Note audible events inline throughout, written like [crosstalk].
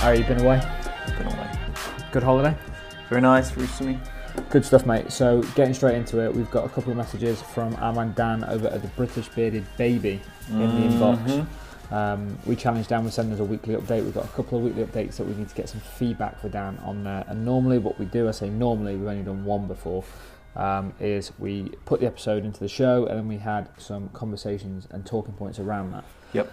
How you been away? Been away. Good holiday? Very nice, very sunny. Good stuff, mate. So, getting straight into it, we've got a couple of messages from our man Dan over at the British Bearded Baby in the inbox. Um, we challenged Dan with sending us a weekly update. We've got a couple of weekly updates that we need to get some feedback for Dan on there. And normally, what we do, I say normally, we've only done one before, um, is we put the episode into the show and then we had some conversations and talking points around that. Yep.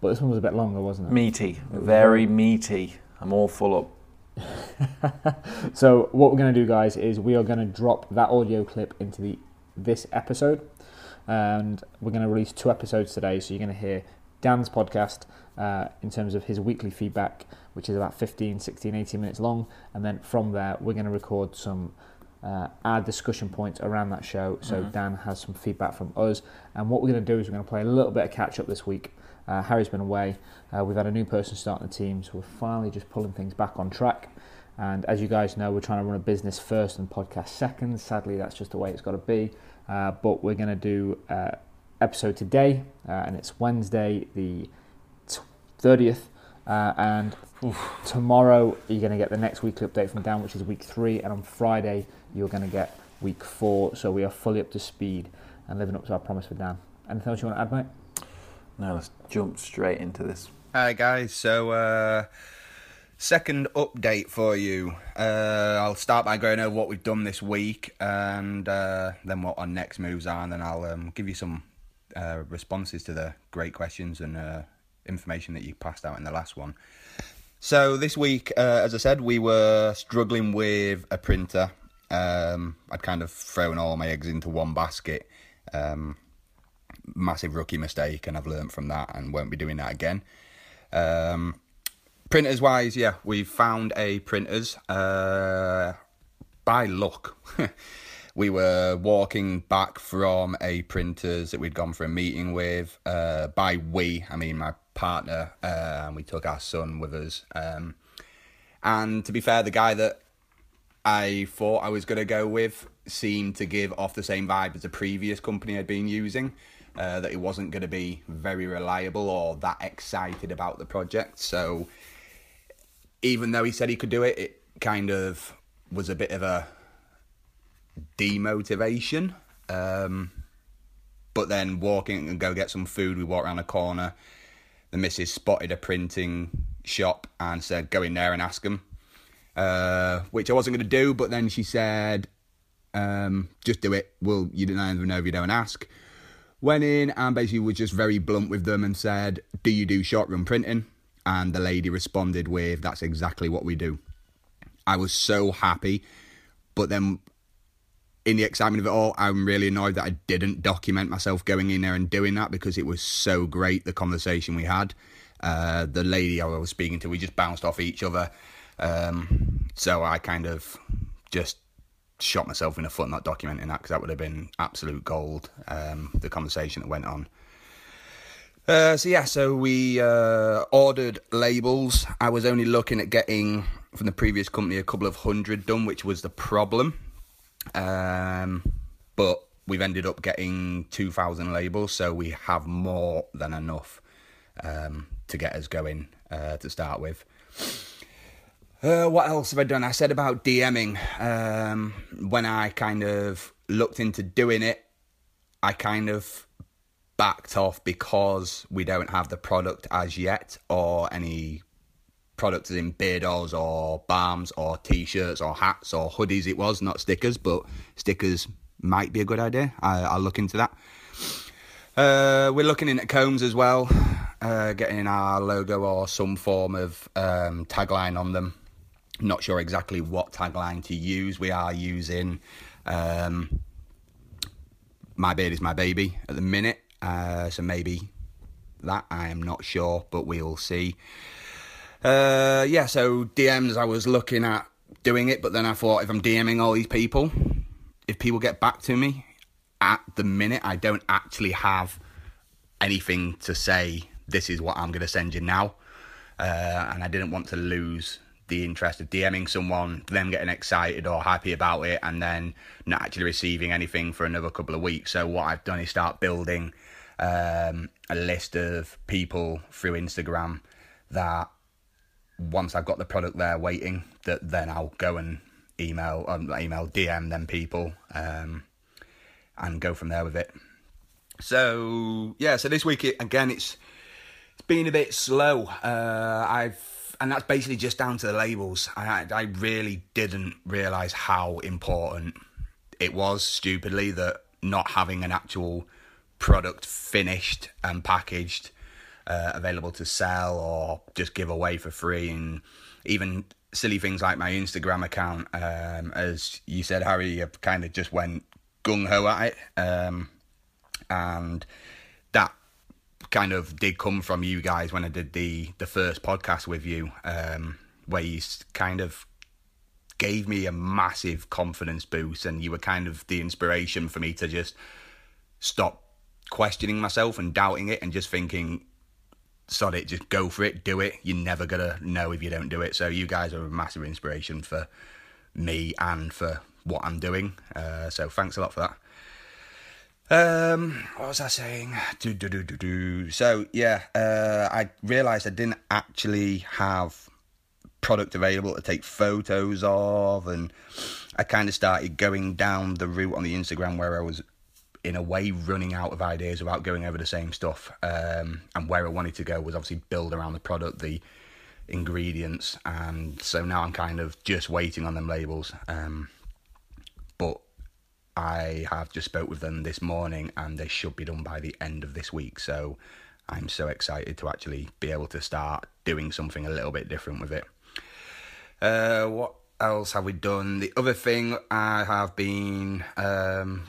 But this one was a bit longer, wasn't it? Meaty. was Very meaty. I'm all full up. [laughs] So what we're going to do, guys, is we are going to drop that audio clip into the this episode, and we're going to release two episodes today. So you're going to hear Dan's podcast uh, in terms of his weekly feedback, which is about 15, 16, 18 minutes long, and then from there we're going to record some. Uh, our discussion points around that show, so Dan has some feedback from us. And what we're going to do is we're going to play a little bit of catch up this week. Uh, Harry's been away. Uh, we've had a new person starting the team, so we're finally just pulling things back on track. And as you guys know, we're trying to run a business first and podcast second. Sadly, that's just the way it's got to be. Uh, but we're going to do uh, episode today, uh, and it's Wednesday, the 30th. Uh, and tomorrow, you're going to get the next weekly update from Dan, which is week three. And on Friday, you're going to get week four. So we are fully up to speed and living up to our promise with Dan. Anything else you want to add, mate? Now let's jump straight into this. Hi guys, so uh, second update for you. Uh, I'll start by going over what we've done this week and uh, then what our next moves are, and then I'll um, give you some uh, responses to the great questions and uh, information that you passed out in the last one. So this week, uh, as I said, we were struggling with a printer. Um, I'd kind of thrown all my eggs into one basket. Um, massive rookie mistake, and I've learned from that and won't be doing that again. Um, printers wise, yeah, we've found a printers uh, by luck. [laughs] we were walking back from a printers that we'd gone for a meeting with. Uh, by we, I mean my partner, uh, and we took our son with us. Um, and to be fair, the guy that I thought I was going to go with seemed to give off the same vibe as the previous company I'd been using. Uh, that he wasn't going to be very reliable or that excited about the project. So even though he said he could do it, it kind of was a bit of a demotivation. Um, but then walking and go get some food, we walked around a corner. The missus spotted a printing shop and said, "Go in there and ask them." Uh, which I wasn't going to do, but then she said, um, "Just do it. Well, you don't even know if you don't ask." Went in and basically was just very blunt with them and said, "Do you do short run printing?" And the lady responded with, "That's exactly what we do." I was so happy, but then in the excitement of it all, I'm really annoyed that I didn't document myself going in there and doing that because it was so great the conversation we had. Uh, the lady I was speaking to, we just bounced off each other. Um, so I kind of just shot myself in the foot not documenting that because that would have been absolute gold. Um, the conversation that went on. Uh, so yeah, so we uh, ordered labels. I was only looking at getting from the previous company a couple of hundred done, which was the problem. Um, but we've ended up getting 2,000 labels, so we have more than enough um, to get us going uh, to start with. Uh, what else have I done? I said about DMing. Um, when I kind of looked into doing it, I kind of backed off because we don't have the product as yet or any products in beard oils or balms or t-shirts or hats or hoodies it was not stickers but stickers might be a good idea I, i'll look into that uh, we're looking into combs as well uh, getting our logo or some form of um, tagline on them not sure exactly what tagline to use we are using um, my beard is my baby at the minute uh, so maybe that i am not sure but we'll see uh, yeah, so DMs, I was looking at doing it, but then I thought if I'm DMing all these people, if people get back to me, at the minute, I don't actually have anything to say, this is what I'm going to send you now. Uh, and I didn't want to lose the interest of DMing someone, them getting excited or happy about it, and then not actually receiving anything for another couple of weeks. So, what I've done is start building um, a list of people through Instagram that once I've got the product there waiting, that then I'll go and email, um, email DM them people, um, and go from there with it. So yeah, so this week it, again, it's it's been a bit slow. Uh, I've and that's basically just down to the labels. I I really didn't realize how important it was. Stupidly, that not having an actual product finished and packaged uh, available to sell or just give away for free and even silly things like my Instagram account um, as you said Harry kind of just went gung ho at it um, and kind of did come from you guys when I did the the first podcast with you um, where you kind of gave me a massive confidence boost and you were kind of the inspiration for me to just stop questioning myself and doubting it and just thinking sod it just go for it do it. You're never gonna know if you don't do it. So you guys are a massive inspiration for me and for what i'm doing. Uh, so thanks a lot for that um, what was I saying? Do, do, do, do, do. So yeah, uh, I realised I didn't actually have product available to take photos of, and I kind of started going down the route on the Instagram where I was in a way running out of ideas without going over the same stuff. Um, and where I wanted to go was obviously build around the product, the ingredients, and so now I'm kind of just waiting on them labels. Um, I have just spoke with them this morning, and they should be done by the end of this week. So I'm so excited to actually be able to start doing something a little bit different with it. Uh, what else have we done? The other thing I have been um,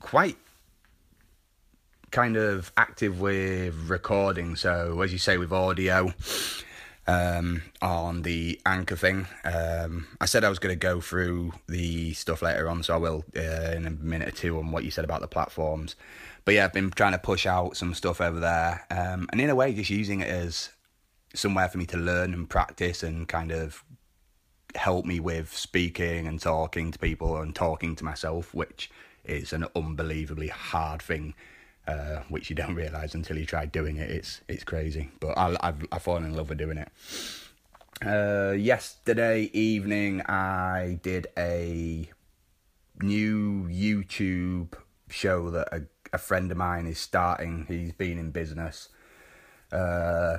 quite kind of active with recording. So, as you say, with audio um, on the anchor thing, um, I said I was going to go through the stuff later on, so I will uh, in a minute or two on what you said about the platforms. But yeah, I've been trying to push out some stuff over there, um, and in a way, just using it as somewhere for me to learn and practice and kind of help me with speaking and talking to people and talking to myself, which is an unbelievably hard thing, uh, which you don't realize until you try doing it. It's it's crazy, but I, I've I've fallen in love with doing it. Uh, yesterday evening, I did a new YouTube show that a, a friend of mine is starting. He's been in business. Uh,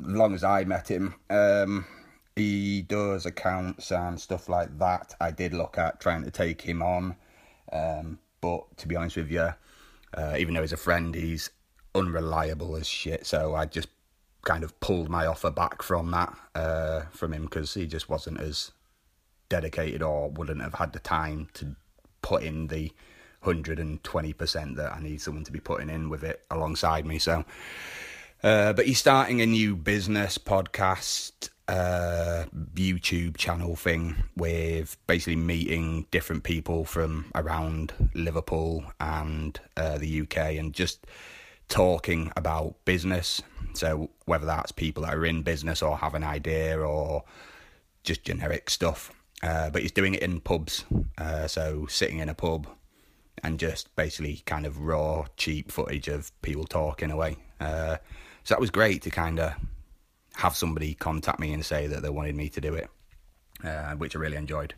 long as I met him, um, he does accounts and stuff like that. I did look at trying to take him on, um, but to be honest with you, uh, even though he's a friend, he's unreliable as shit. So I just kind of pulled my offer back from that uh, from him because he just wasn't as dedicated or wouldn't have had the time to put in the 120% that I need someone to be putting in with it alongside me. So, uh, but he's starting a new business podcast uh, YouTube channel thing with basically meeting different people from around Liverpool and uh, the UK and just talking about business. So whether that's people that are in business or have an idea or just generic stuff. Uh, but he's doing it in pubs. Uh, so sitting in a pub and just basically kind of raw, cheap footage of people talking away. Uh, so that was great to kind of have somebody contact me and say that they wanted me to do it, uh, which I really enjoyed.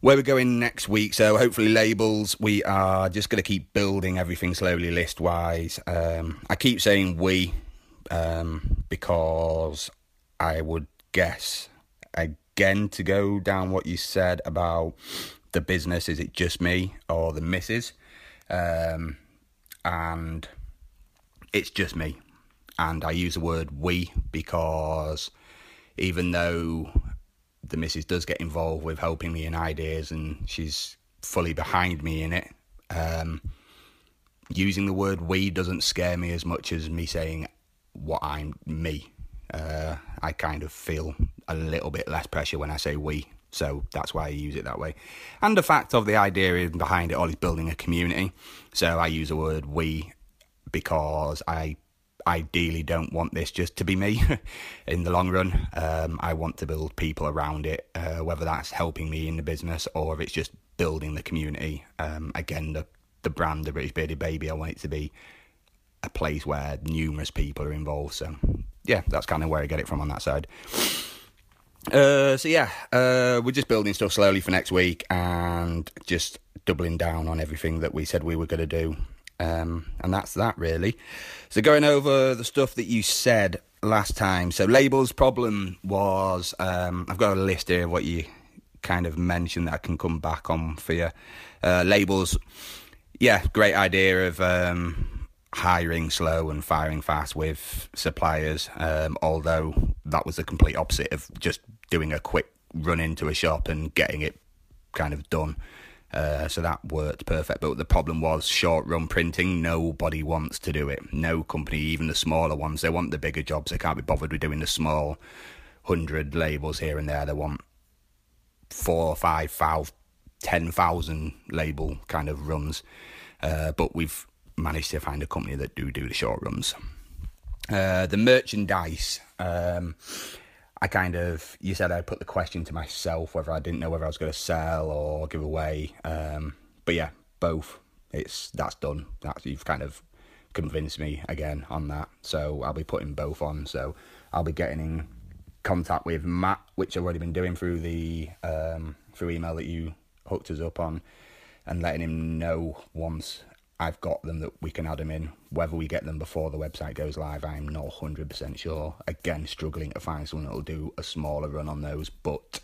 Where we're going next week, so hopefully labels. We are just going to keep building everything slowly, list wise. Um, I keep saying we um, because I would guess again to go down what you said about the business. Is it just me or the missus? Um, and it's just me and I use the word we because even though the missus does get involved with helping me in ideas and she's fully behind me in it, um, using the word we doesn't scare me as much as me saying what I'm me. Uh, I kind of feel a little bit less pressure when I say we, so that's why I use it that way. And the fact of the idea behind it all is building a community, so I use the word we because I ideally don't want this just to be me [laughs] in the long run. Um, I want to build people around it, uh, whether that's helping me in the business or if it's just building the community. Um, again, the the brand, the British Bearded Baby, I want it to be a place where numerous people are involved. So yeah, that's kind of where I get it from on that side. Uh, so yeah, uh, we're just building stuff slowly for next week and just doubling down on everything that we said we were going to do. Um, and that's that really. So going over the stuff that you said last time. So labels problem was um, I've got a list here of what you kind of mentioned that I can come back on for you. Uh, labels, yeah, great idea of um, hiring slow and firing fast with suppliers. Um, although that was the complete opposite of just doing a quick run into a shop and getting it kind of done. Uh, so that worked perfect. But the problem was short run printing. Nobody wants to do it. No company, even the smaller ones, they want the bigger jobs. They can't be bothered with doing the small hundred labels here and there. They want four, five, five, ten thousand label kind of runs. Uh, but we've managed to find a company that do do the short runs. Uh, the merchandise. Um, I kind of you said I put the question to myself whether I didn't know whether I was going to sell or give away. Um, but yeah, both. It's that's done. That's you've kind of convinced me again on that. So I'll be putting both on. So I'll be getting in contact with Matt, which I've already been doing through the um, through email that you hooked us up on, and letting him know once I've got them that we can add them in. Whether we get them before the website goes live, I'm not 100% sure. Again, struggling to find someone that'll do a smaller run on those, but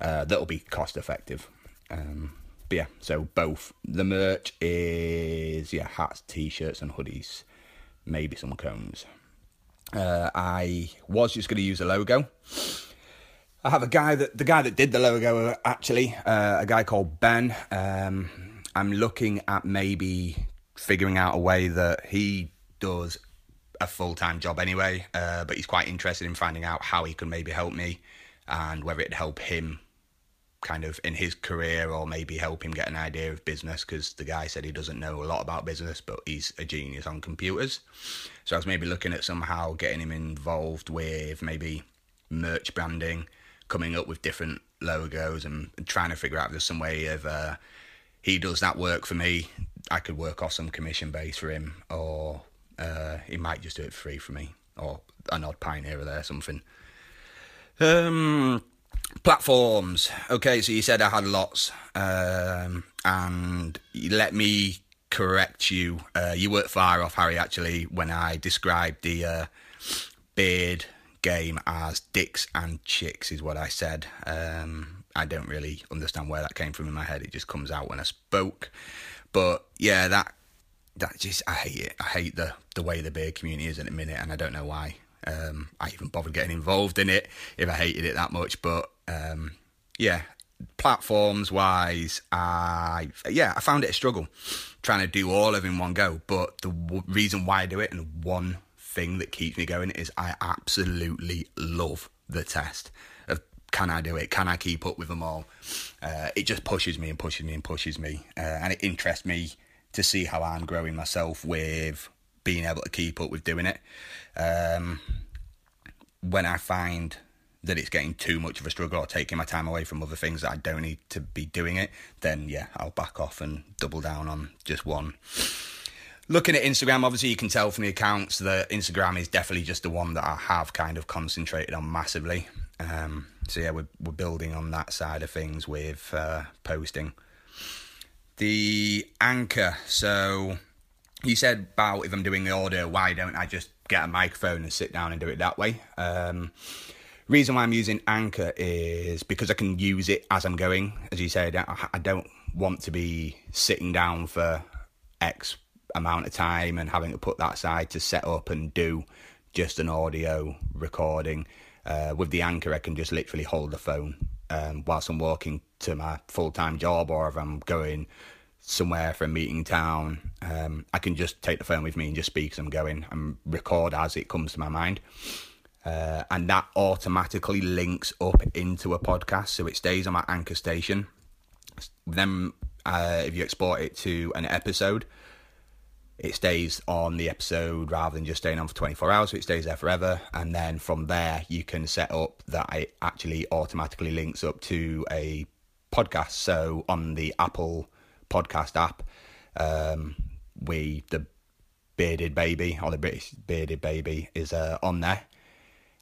uh, that'll be cost effective. Um, but yeah, so both. The merch is, yeah, hats, t shirts, and hoodies. Maybe some combs. Uh, I was just going to use a logo. I have a guy that the guy that did the logo actually, uh, a guy called Ben. Um, I'm looking at maybe figuring out a way that he does a full time job anyway, uh, but he's quite interested in finding out how he can maybe help me and whether it'd help him kind of in his career or maybe help him get an idea of business because the guy said he doesn't know a lot about business but he's a genius on computers. So i was maybe looking at somehow getting him involved with maybe merch branding coming up with different logos and trying to figure out if there's some way of uh, he does that work for me. I could work off some commission base for him, or uh, he might just do it free for me, or an odd pint here or there, something. Um, platforms. Okay, so you said I had lots, um, and let me correct you. Uh, you weren't far off, Harry. Actually, when I described the uh, beard game as dicks and chicks, is what I said. Um, I don't really understand where that came from in my head. It just comes out when I spoke. But yeah, that that just I hate it. I hate the the way the beer community is in a minute, and I don't know why. Um, I even bothered getting involved in it if I hated it that much. But um, yeah, platforms wise, I yeah I found it a struggle trying to do all of it in one go. But the w- reason why I do it and one thing that keeps me going is I absolutely love the test can I do it? Can I keep up with them all? Uh, it just pushes me and pushes me and pushes me, uh, and it interests me to see how I'm growing myself with being able to keep up with doing it. Um, when I find that it's getting too much of a struggle or taking my time away from other things that I don't need to be doing it, then yeah, I'll back off and double down on just one. Looking at Instagram, obviously you can tell from the accounts that Instagram is definitely just the one that I have kind of concentrated on massively. Um, so yeah, we're we're building on that side of things with uh, posting. The anchor. So you said about if I'm doing the audio, why don't I just get a microphone and sit down and do it that way? Um, reason why I'm using Anchor is because I can use it as I'm going. As you said, I don't want to be sitting down for X amount of time and having to put that aside to set up and do just an audio recording. Uh, with the anchor, I can just literally hold the phone um, whilst I'm walking to my full time job, or if I'm going somewhere for a meeting town, um, I can just take the phone with me and just speak as I'm going and record as it comes to my mind. Uh, and that automatically links up into a podcast, so it stays on my anchor station. Then, uh, if you export it to an episode, it stays on the episode rather than just staying on for 24 hours, so it stays there forever. And then from there, you can set up that it actually automatically links up to a podcast. So on the Apple podcast app, um, we the bearded baby or the British bearded baby is uh, on there.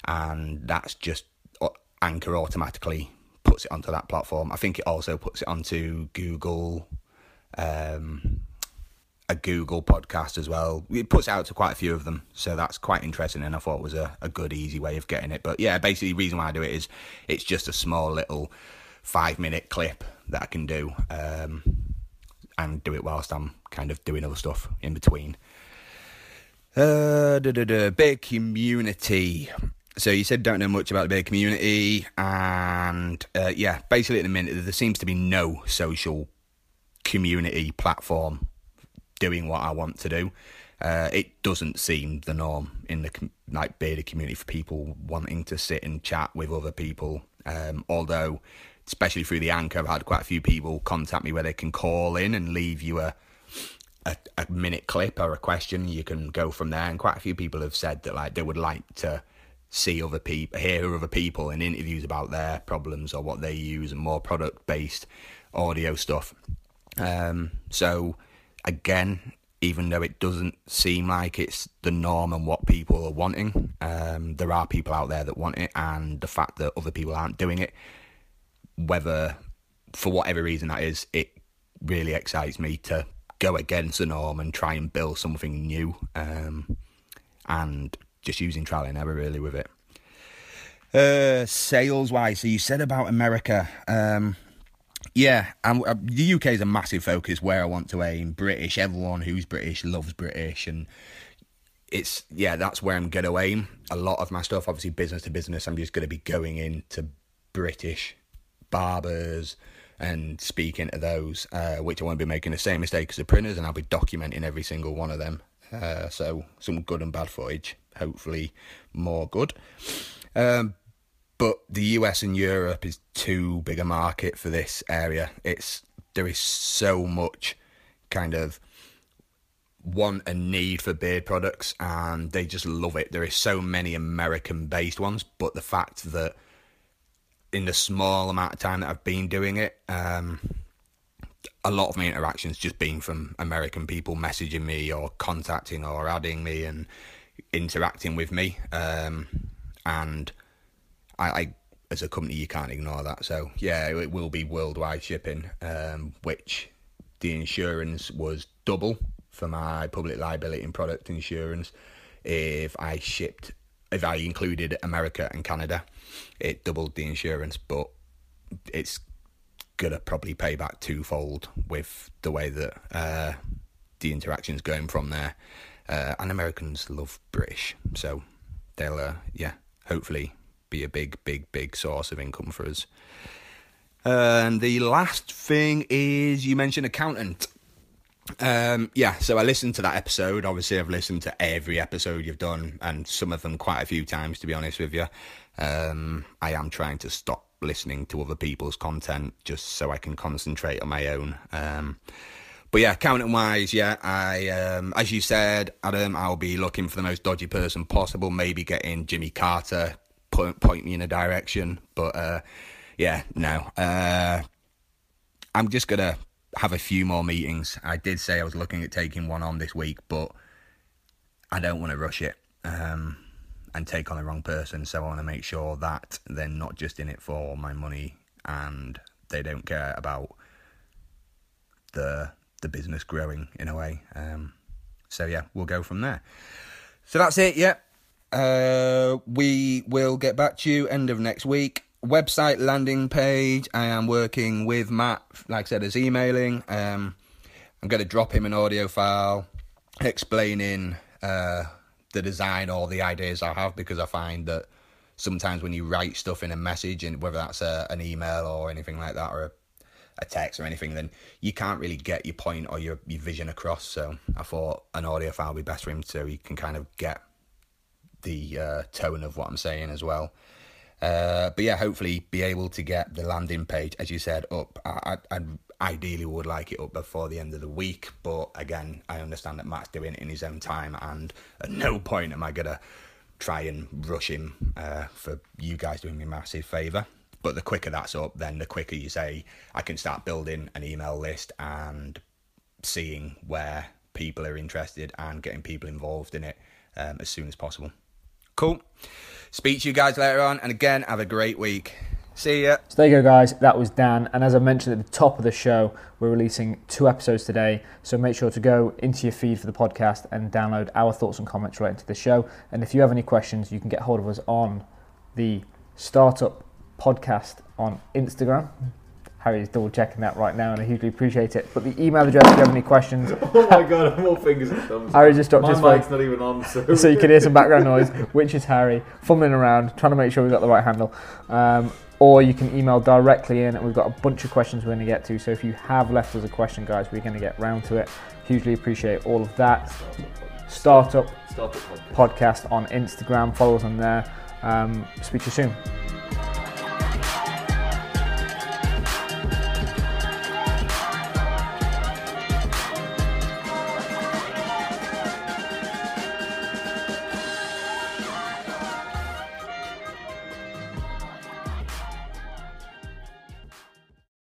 and that's just uh, Anchor automatically puts it onto that platform. I think it also puts it onto Google, um, a Google podcast as well. It puts out to quite a few of them, so that's quite interesting. And I thought it was a, a good, easy way of getting it. But yeah, basically, the reason why I do it is it's just a small little five minute clip that I can do, um, and do it whilst I'm kind of doing other stuff in between. Uh, da, da, da, big community. So you said don't know much about the big community, and uh, yeah, basically at the minute there seems to be no social community platform doing what I want to do. Uh, it doesn't seem the norm in the like bearded community for people wanting to sit and chat with other people. Um, although, especially through the anchor, I've had quite a few people contact me where they can call in and leave you a a, a minute clip or a question. You can go from there, and quite a few people have said that like they would like to see other people, hear other people in interviews about their problems or what they use, and more product based audio stuff. Um, so again, even though it doesn't seem like it's the norm and what people are wanting, um, there are people out there that want it, and the fact that other people aren't doing it, whether for whatever reason that is, it really excites me to go against the norm and try and build something new, um, and just using trial and error really with it. Uh, sales wise, so you said about America. Um, yeah, um, uh, the UK is a massive focus where I want to aim. British, everyone who's British loves British, and it's yeah, that's where I'm gonna aim. A lot of my stuff, obviously business to business, I'm just gonna be going into British barbers and speaking to those, uh, which I won't be making the same mistake as the printers, and I'll be documenting every single one of them. Uh, so some good and bad footage, hopefully more good. Um, but the US and Europe is too big a market for this area. It's there is so much kind of want and need for beard products, and they just love it. There is so many American-based ones, but the fact that in the small amount of time that I've been doing it, um, a lot of my interactions just been from American people messaging me or contacting or adding me and interacting with me. Um, and I, I, as a company, you can't ignore that. So yeah, it will be worldwide shipping, um, which the insurance was double for my public liability and product insurance if I shipped if I included America and Canada, it doubled the insurance, but it's gonna probably pay back twofold with the way that uh, the interaction's going from there. Uh, and Americans love British, so they'll uh, yeah hopefully be a big big big source of income for us. And the last thing is you mentioned accountant. Um, yeah, so I listened to that episode. Obviously, I've listened to every episode you've done, and some of them quite a few times, to be honest with you. Um, I am trying to stop listening to other people's content just so I can concentrate on my own. Um, but yeah, accountant wise, yeah, I um, as you said, Adam, I'll be looking for the most dodgy person possible. Maybe getting Jimmy Carr to point point me in a direction, but uh, yeah, no. Uh, I'm just gonna have a few more meetings. I did say I was looking at taking one on this week, but I don't want to rush it um, and take on the wrong person. So I want to make sure that they're not just in it for my money and they don't care about the the business growing in a way. Um, so yeah, we'll go from there. So that's it. Yeah, uh, we will get back to you end of next week website landing page. I am working with Matt, like I said, is emailing. Um, I'm going to drop him an audio file explaining uh, the design or the ideas I have because I find that sometimes when you write stuff in a message, and whether that's a, an email or anything like that, or a, a text or anything, then you can't really get your point or your, your vision across. So I thought an audio file would be best for him so he can kind of get the uh, tone of what I'm saying as well. Uh, but yeah, hopefully be able to get the landing page, as you said, up. I, I, I ideally would like it up before the end of the week, but again, I understand that Matt's doing it in his own time, and at no point am I gonna try and rush him uh, for you guys doing me a massive favour. But the quicker that's up, then the quicker you say I can start building an email list and seeing where people are interested and getting people involved in it um, as soon as possible. Cool. Speak to you guys later on, and again, have a great week. See ya. So there you go, guys. That was Dan. And as I mentioned at the top of the show, we're releasing two episodes today. So make sure to go into your feed for the podcast and download our thoughts and comments related to the show. And if you have any questions, you can get hold of us on the Startup Podcast on Instagram. Harry's double checking that right now, and I hugely appreciate it. But the email address, if you have any questions, [laughs] Oh my god, I'm all fingers and thumbs. Harry just dropped My his phone. mic's not even on, so. [laughs] so you can hear some background noise, which is Harry fumbling around, trying to make sure we've got the right handle. Um, or you can email directly in, and we've got a bunch of questions we're going to get to. So if you have left us a question, guys, we're going to get round to it. Hugely appreciate all of that. Startup Startup podcast. podcast on Instagram, follow us on there. Um, speak to you soon.